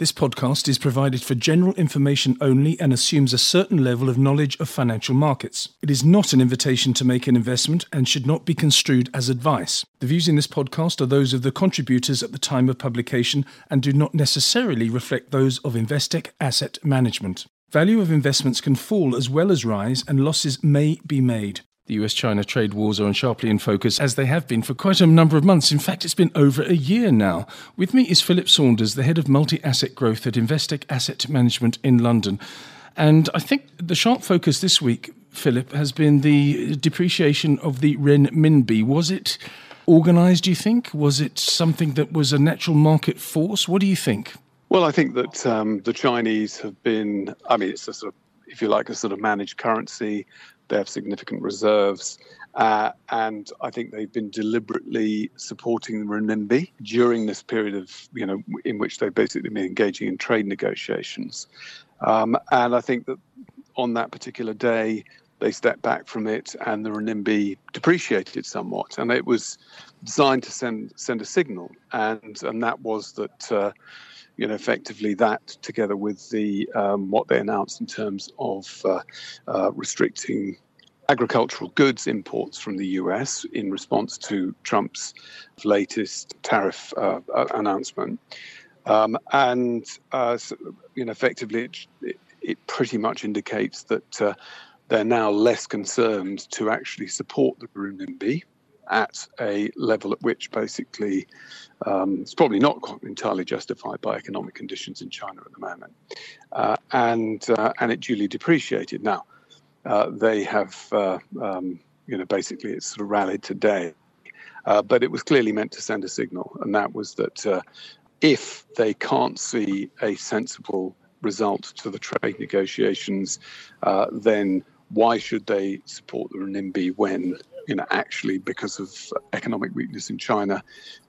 This podcast is provided for general information only and assumes a certain level of knowledge of financial markets. It is not an invitation to make an investment and should not be construed as advice. The views in this podcast are those of the contributors at the time of publication and do not necessarily reflect those of Investec Asset Management. Value of investments can fall as well as rise, and losses may be made. The US China trade wars are on sharply in focus, as they have been for quite a number of months. In fact, it's been over a year now. With me is Philip Saunders, the head of multi asset growth at Investec Asset Management in London. And I think the sharp focus this week, Philip, has been the depreciation of the renminbi. Was it organised, do you think? Was it something that was a natural market force? What do you think? Well, I think that um, the Chinese have been, I mean, it's a sort of, if you like, a sort of managed currency. They have significant reserves. Uh, and I think they've been deliberately supporting the renminbi during this period of, you know, in which they've basically been engaging in trade negotiations. Um, and I think that on that particular day, they stepped back from it and the renminbi depreciated somewhat. And it was designed to send send a signal, and and that was that. Uh, you know, effectively that together with the um, what they announced in terms of uh, uh, restricting agricultural goods imports from the US in response to Trump's latest tariff uh, uh, announcement. Um, and, uh, so, you know, effectively, it, it, pretty much indicates that uh, they're now less concerned to actually support the renminbi at a level at which basically um, it's probably not entirely justified by economic conditions in China at the moment, uh, and uh, and it duly depreciated. Now, uh, they have uh, um, you know basically it's sort of rallied today, uh, but it was clearly meant to send a signal, and that was that uh, if they can't see a sensible result to the trade negotiations, then why should they support the renminbi when you know, actually because of economic weakness in China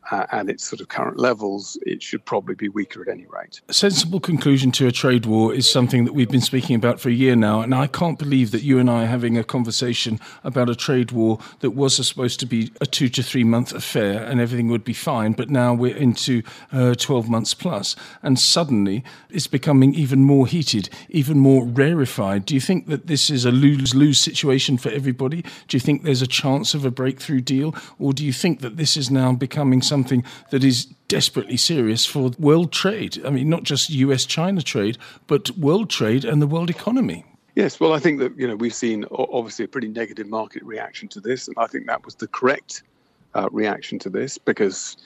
uh, and its sort of current levels, it should probably be weaker at any rate. A sensible conclusion to a trade war is something that we've been speaking about for a year now, and I can't believe that you and I are having a conversation about a trade war that was supposed to be a two to three month affair and everything would be fine, but now we're into uh, 12 months plus, and suddenly it's becoming even more heated, even more rarefied. Do you think that this is a lose lose situation for everybody? Do you think there's a chance of a breakthrough deal, or do you think that this is now becoming something that is desperately serious for world trade. I mean, not just US China trade, but world trade and the world economy. Yes, well, I think that you know we've seen obviously a pretty negative market reaction to this, and I think that was the correct uh, reaction to this because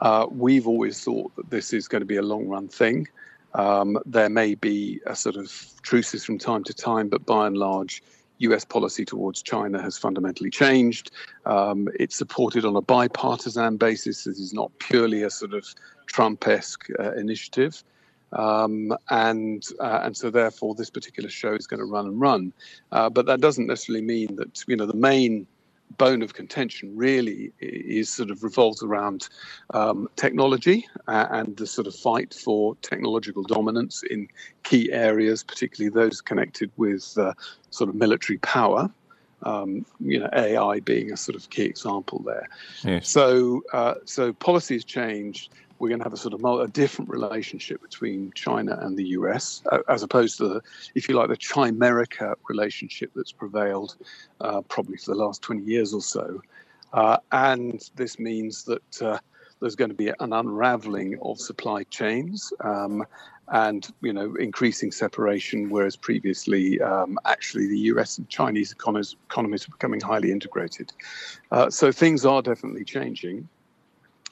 uh, we've always thought that this is going to be a long run thing. Um, there may be a sort of truces from time to time, but by and large, US policy towards China has fundamentally changed. Um, it's supported on a bipartisan basis. This is not purely a sort of Trump esque uh, initiative. Um, and uh, and so therefore this particular show is going to run and run, uh, but that doesn't necessarily mean that you know the main bone of contention really is sort of revolves around um, technology uh, and the sort of fight for technological dominance in key areas, particularly those connected with uh, sort of military power. Um, you know, AI being a sort of key example there. Yes. So, uh, so policy has changed we're going to have a sort of a different relationship between China and the US, as opposed to, the, if you like, the Chimerica relationship that's prevailed uh, probably for the last 20 years or so. Uh, and this means that uh, there's going to be an unraveling of supply chains um, and you know increasing separation, whereas previously um, actually the US and Chinese economies, economies becoming highly integrated. Uh, so things are definitely changing.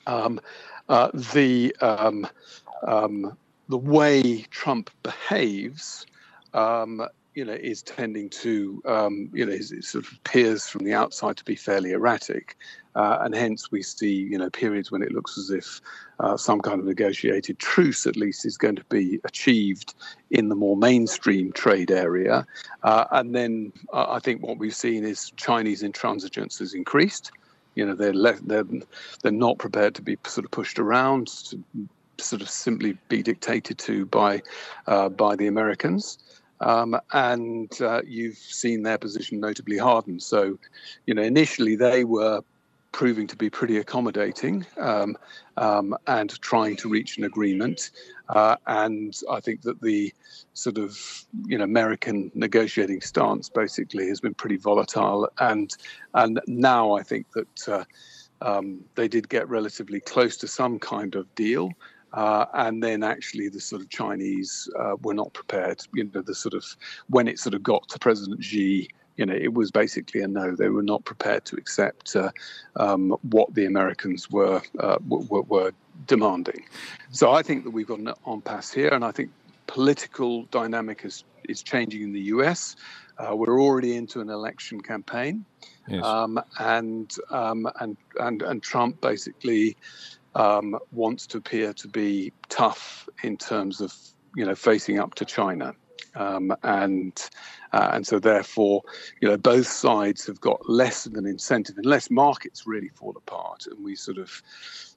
Um, uh, the um, um, the way Trump behaves, um, you know, is tending to, um, you know, it sort of appears from the outside to be fairly erratic, uh, and hence we see, you know, periods when it looks as if uh, some kind of negotiated truce, at least, is going to be achieved in the more mainstream trade area, uh, and then uh, I think what we've seen is Chinese intransigence has increased. You know, they're they're they're not prepared to be sort of pushed around, to sort of simply be dictated to by uh, by the Americans. Um, and uh, you've seen their position notably hardened. So, you know, initially they were proving to be pretty accommodating um, um, and trying to reach an agreement. Uh, and I think that the sort of you know American negotiating stance basically has been pretty volatile. And and now I think that uh, um, they did get relatively close to some kind of deal. Uh, and then actually the sort of Chinese uh, were not prepared. You know, the sort of when it sort of got to President Xi, you know, it was basically a no. They were not prepared to accept uh, um, what the Americans were, uh, were, were demanding. So I think that we've got an impasse here, and I think political dynamic is is changing in the U.S. Uh, we're already into an election campaign, yes. um, and um, and and and Trump basically um, wants to appear to be tough in terms of you know facing up to China, um, and uh, and so therefore you know both sides have got less of an incentive unless markets really fall apart and we sort of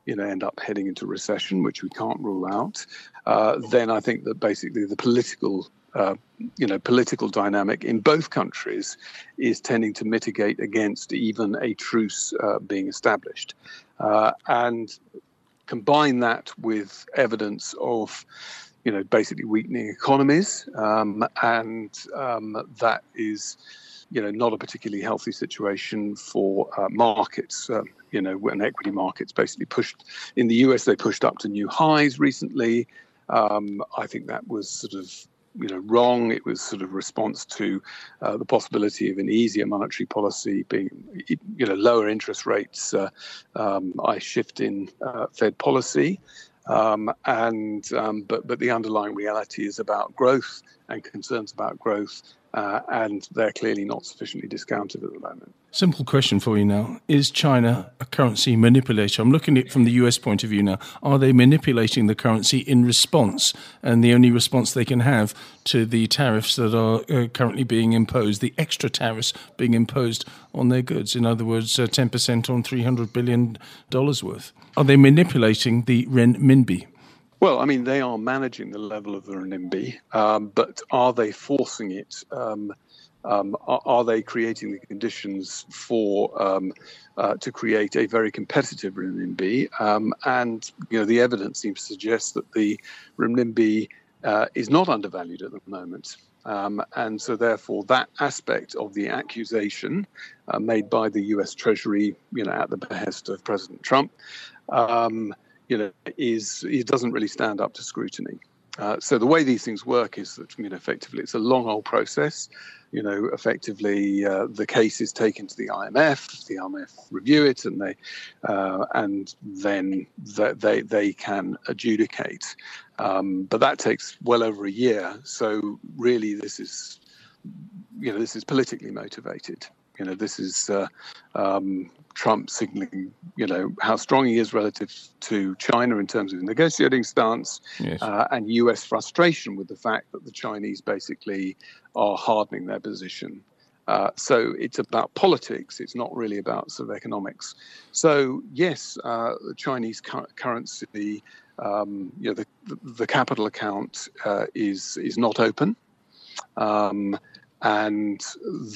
you know end up heading into recession, which we can't rule out. Uh, then I think that basically the political uh, you know, political dynamic in both countries is tending to mitigate against even a truce uh, being established. Uh, and combine that with evidence of you know basically weakening economies um, and um, that is you know not a particularly healthy situation for uh, markets um, you know when equity markets basically pushed in the US they pushed up to new highs recently um, I think that was sort of you know wrong. It was sort of response to uh, the possibility of an easier monetary policy being you know lower interest rates. Uh, um, I shift in uh, Fed policy. Um, and um, but but the underlying reality is about growth and concerns about growth uh, and they're clearly not sufficiently discounted at the moment. Simple question for you now. Is China a currency manipulator? I'm looking at it from the US point of view now. Are they manipulating the currency in response? And the only response they can have to the tariffs that are uh, currently being imposed, the extra tariffs being imposed on their goods. In other words, uh, 10% on $300 billion worth. Are they manipulating the renminbi? Well, I mean, they are managing the level of the renminbi, um, but are they forcing it? Um, um, are, are, they creating the conditions for um, uh, to create a very competitive renminbi? Um, and you know, the evidence seems to suggest that the renminbi uh, is not undervalued at the moment. Um, and so, therefore, that aspect of the accusation uh, made by the U.S. Treasury, you know, at the behest of President Trump, um, you know, is it doesn't really stand up to scrutiny. Uh, so the way these things work is that you know effectively it's a long old process. You know, effectively uh, the case is taken to the IMF. The IMF review it, and they uh, and then they they can adjudicate. Um, but that takes well over a year. So really, this is you know this is politically motivated. You know, this is uh, um, Trump signaling, you know, how strong he is relative to China in terms of negotiating stance, yes. uh, and U.S. frustration with the fact that the Chinese basically are hardening their position. Uh, so it's about politics. It's not really about sort of economics. So yes, uh, the Chinese cu- currency, um, you know, the, the, the capital account uh, is is not open. Um, and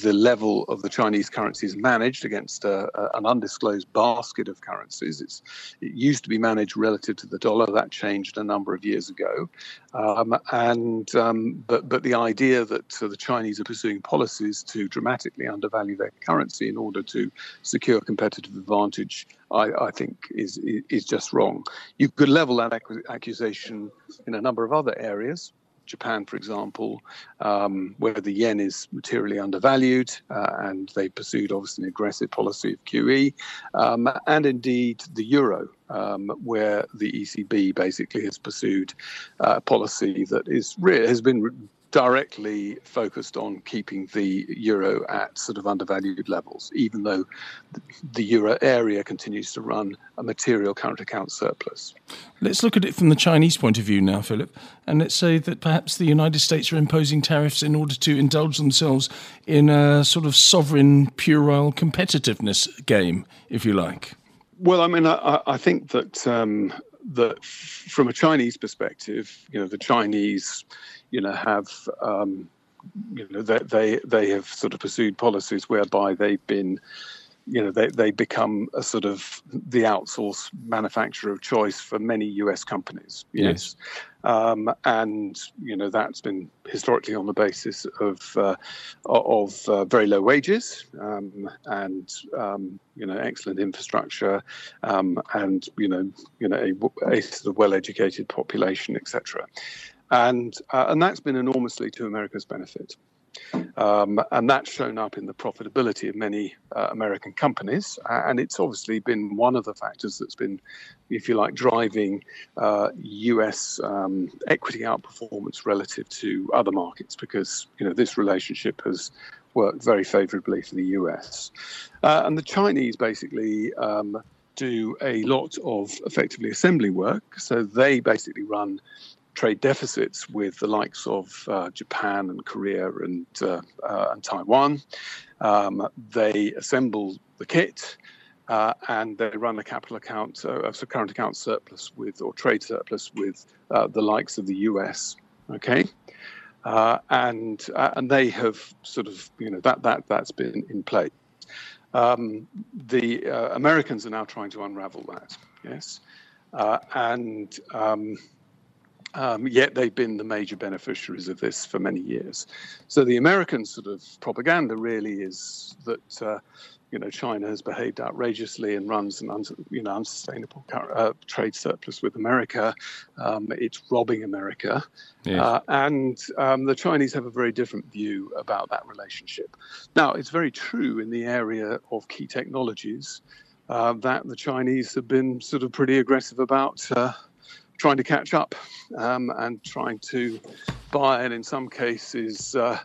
the level of the Chinese currency is managed against a, a, an undisclosed basket of currencies. It's, it used to be managed relative to the dollar. That changed a number of years ago. Um, and um, but but the idea that uh, the Chinese are pursuing policies to dramatically undervalue their currency in order to secure competitive advantage, I, I think is is just wrong. You could level that accusation in a number of other areas. Japan, for example, um, where the yen is materially undervalued, uh, and they pursued obviously an aggressive policy of QE, um, and indeed the euro, um, where the ECB basically has pursued uh, a policy that is re- has been directly focused on keeping the euro at sort of undervalued levels, even though the euro area continues to run a material current account surplus. Let's look at it from the Chinese point of view now, Philip, and let's say that perhaps the United States are imposing tariffs in order to indulge themselves in a sort of sovereign, puerile competitiveness game, if you like. Well, I mean, I, I think that um, that from a Chinese perspective, you know, the Chinese you know, have um, you know they, they they have sort of pursued policies whereby they've been you know, they, they become a sort of the outsource manufacturer of choice for many US companies. Yes. Um, and, you know, that's been historically on the basis of, uh, of uh, very low wages um, and, um, you know, excellent infrastructure um, and, you know, you know, a, a sort of well-educated population, etc. And, uh, and that's been enormously to America's benefit. Um, and that's shown up in the profitability of many uh, American companies. And it's obviously been one of the factors that's been, if you like, driving uh, US um, equity outperformance relative to other markets because, you know, this relationship has worked very favorably for the US. Uh, and the Chinese basically. Um, do a lot of effectively assembly work. So they basically run trade deficits with the likes of uh, Japan and Korea and, uh, uh, and Taiwan. Um, they assemble the kit uh, and they run a capital account, uh, so current account surplus with or trade surplus with uh, the likes of the US. Okay. and and they have sort of you know that that that's been in play. Um, the Americans are now trying to unravel that. Yes, and um, um, yet they've been the major beneficiaries of this for many years. So the American sort of propaganda really is that uh, you know China has behaved outrageously and runs an you know unsustainable uh, trade surplus with America. Um, it's robbing America, yes. uh, and um, the Chinese have a very different view about that relationship. Now it's very true in the area of key technologies. Uh, that the Chinese have been sort of pretty aggressive about uh, trying to catch up um, and trying to buy, and in some cases, uh,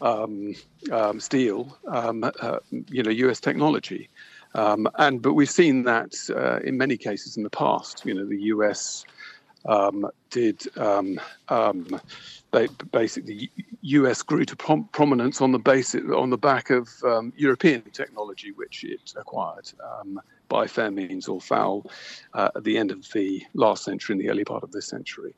um, um, steal, um, uh, you know, U.S. technology. Um, and but we've seen that uh, in many cases in the past. You know, the U.S. Um, did they, basically U.S. grew to prom- prominence on the basis on the back of European technology, which it acquired by fair means or foul uh, at the end of the last century and the early part of this century.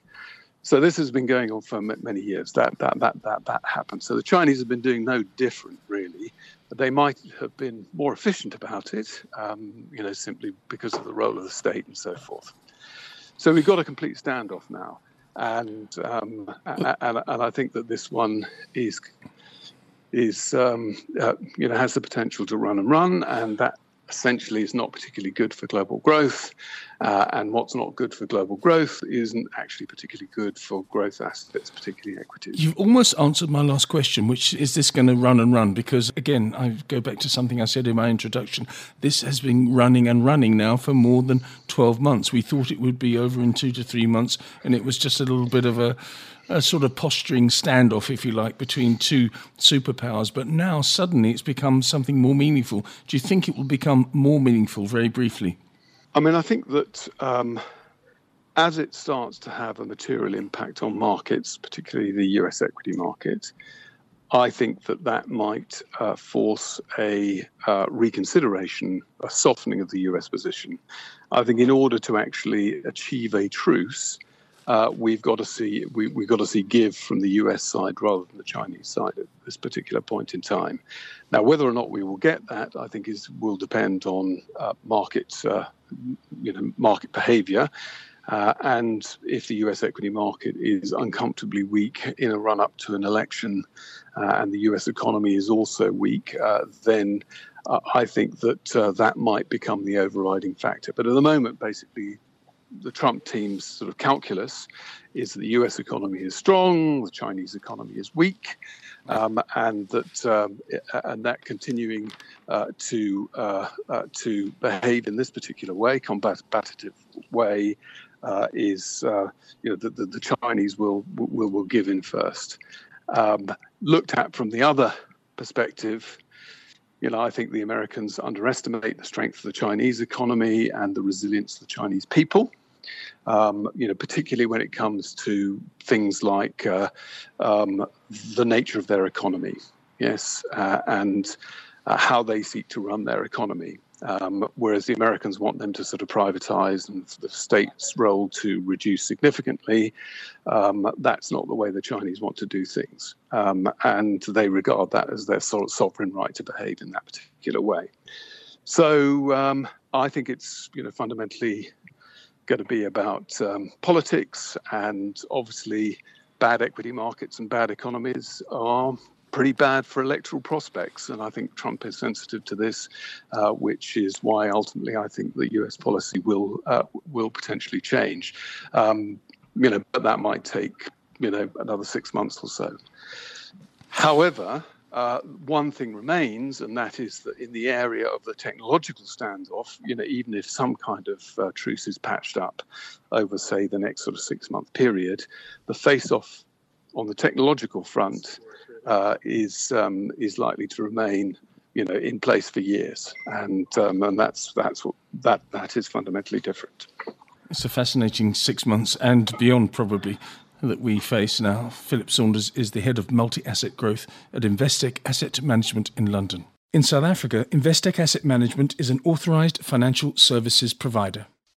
So this has been going on for many years. That that that that that happened. So the Chinese have been doing no different, really. They might have been more efficient about it, um, you know, simply because of the role of the state and so forth. So we've got a complete standoff now, and um, and, and I think that this one is is um, uh, you know has the potential to run and run, and that essentially is not particularly good for global growth. Uh, and what's not good for global growth isn't actually particularly good for growth assets, particularly equities. You've almost answered my last question, which is this going to run and run? Because again, I go back to something I said in my introduction. This has been running and running now for more than 12 months. We thought it would be over in two to three months, and it was just a little bit of a a sort of posturing standoff, if you like, between two superpowers. But now suddenly it's become something more meaningful. Do you think it will become more meaningful, very briefly? I mean, I think that um, as it starts to have a material impact on markets, particularly the US equity market, I think that that might uh, force a uh, reconsideration, a softening of the US position. I think in order to actually achieve a truce, uh, we've got to see we, have got to see give from the US side rather than the Chinese side at this particular point in time. Now, whether or not we will get that, I think, is will depend on uh, market uh, you know market behaviour. Uh, and if the US equity market is uncomfortably weak in a run up to an election uh, and the US economy is also weak, uh, then I think that that might become the overriding factor. But at the moment, basically, the Trump team's sort of calculus is that the U.S. economy is strong, the Chinese economy is weak, um, and that um, and that continuing uh, to uh, uh, to behave in this particular way, combative way, uh, is uh, you know the, the, the, Chinese will will will give in first. Um, looked at from the other perspective, you know, I think the Americans underestimate the strength of the Chinese economy and the resilience of the Chinese people. Um, you know, particularly when it comes to things like uh, um, the nature of their economy, yes, uh, and uh, how they seek to run their economy. Um, whereas the Americans want them to sort of privatize and the state's role to reduce significantly. Um, that's not the way the Chinese want to do things. Um, and they regard that as their sort of sovereign right to behave in that particular way. So um, I think it's you know fundamentally going to be about um, politics, and obviously, bad equity markets and bad economies are pretty bad for electoral prospects. And I think Trump is sensitive to this, uh, which is why ultimately I think the U.S. policy will uh, will potentially change. Um, you know, but that might take you know another six months or so. However, uh, one thing remains, and that is that in the area of the technological standoff, you know, even if some kind of uh, truce is patched up over, say, the next sort of six-month period, the face-off on the technological front uh, is um, is likely to remain, you know, in place for years, and um, and that's that's what that that is fundamentally different. It's a fascinating six months and beyond, probably that we face now. Philip Saunders is the head of multi asset growth at Investec Asset Management in London. In South Africa, Investec Asset Management is an authorised financial services provider.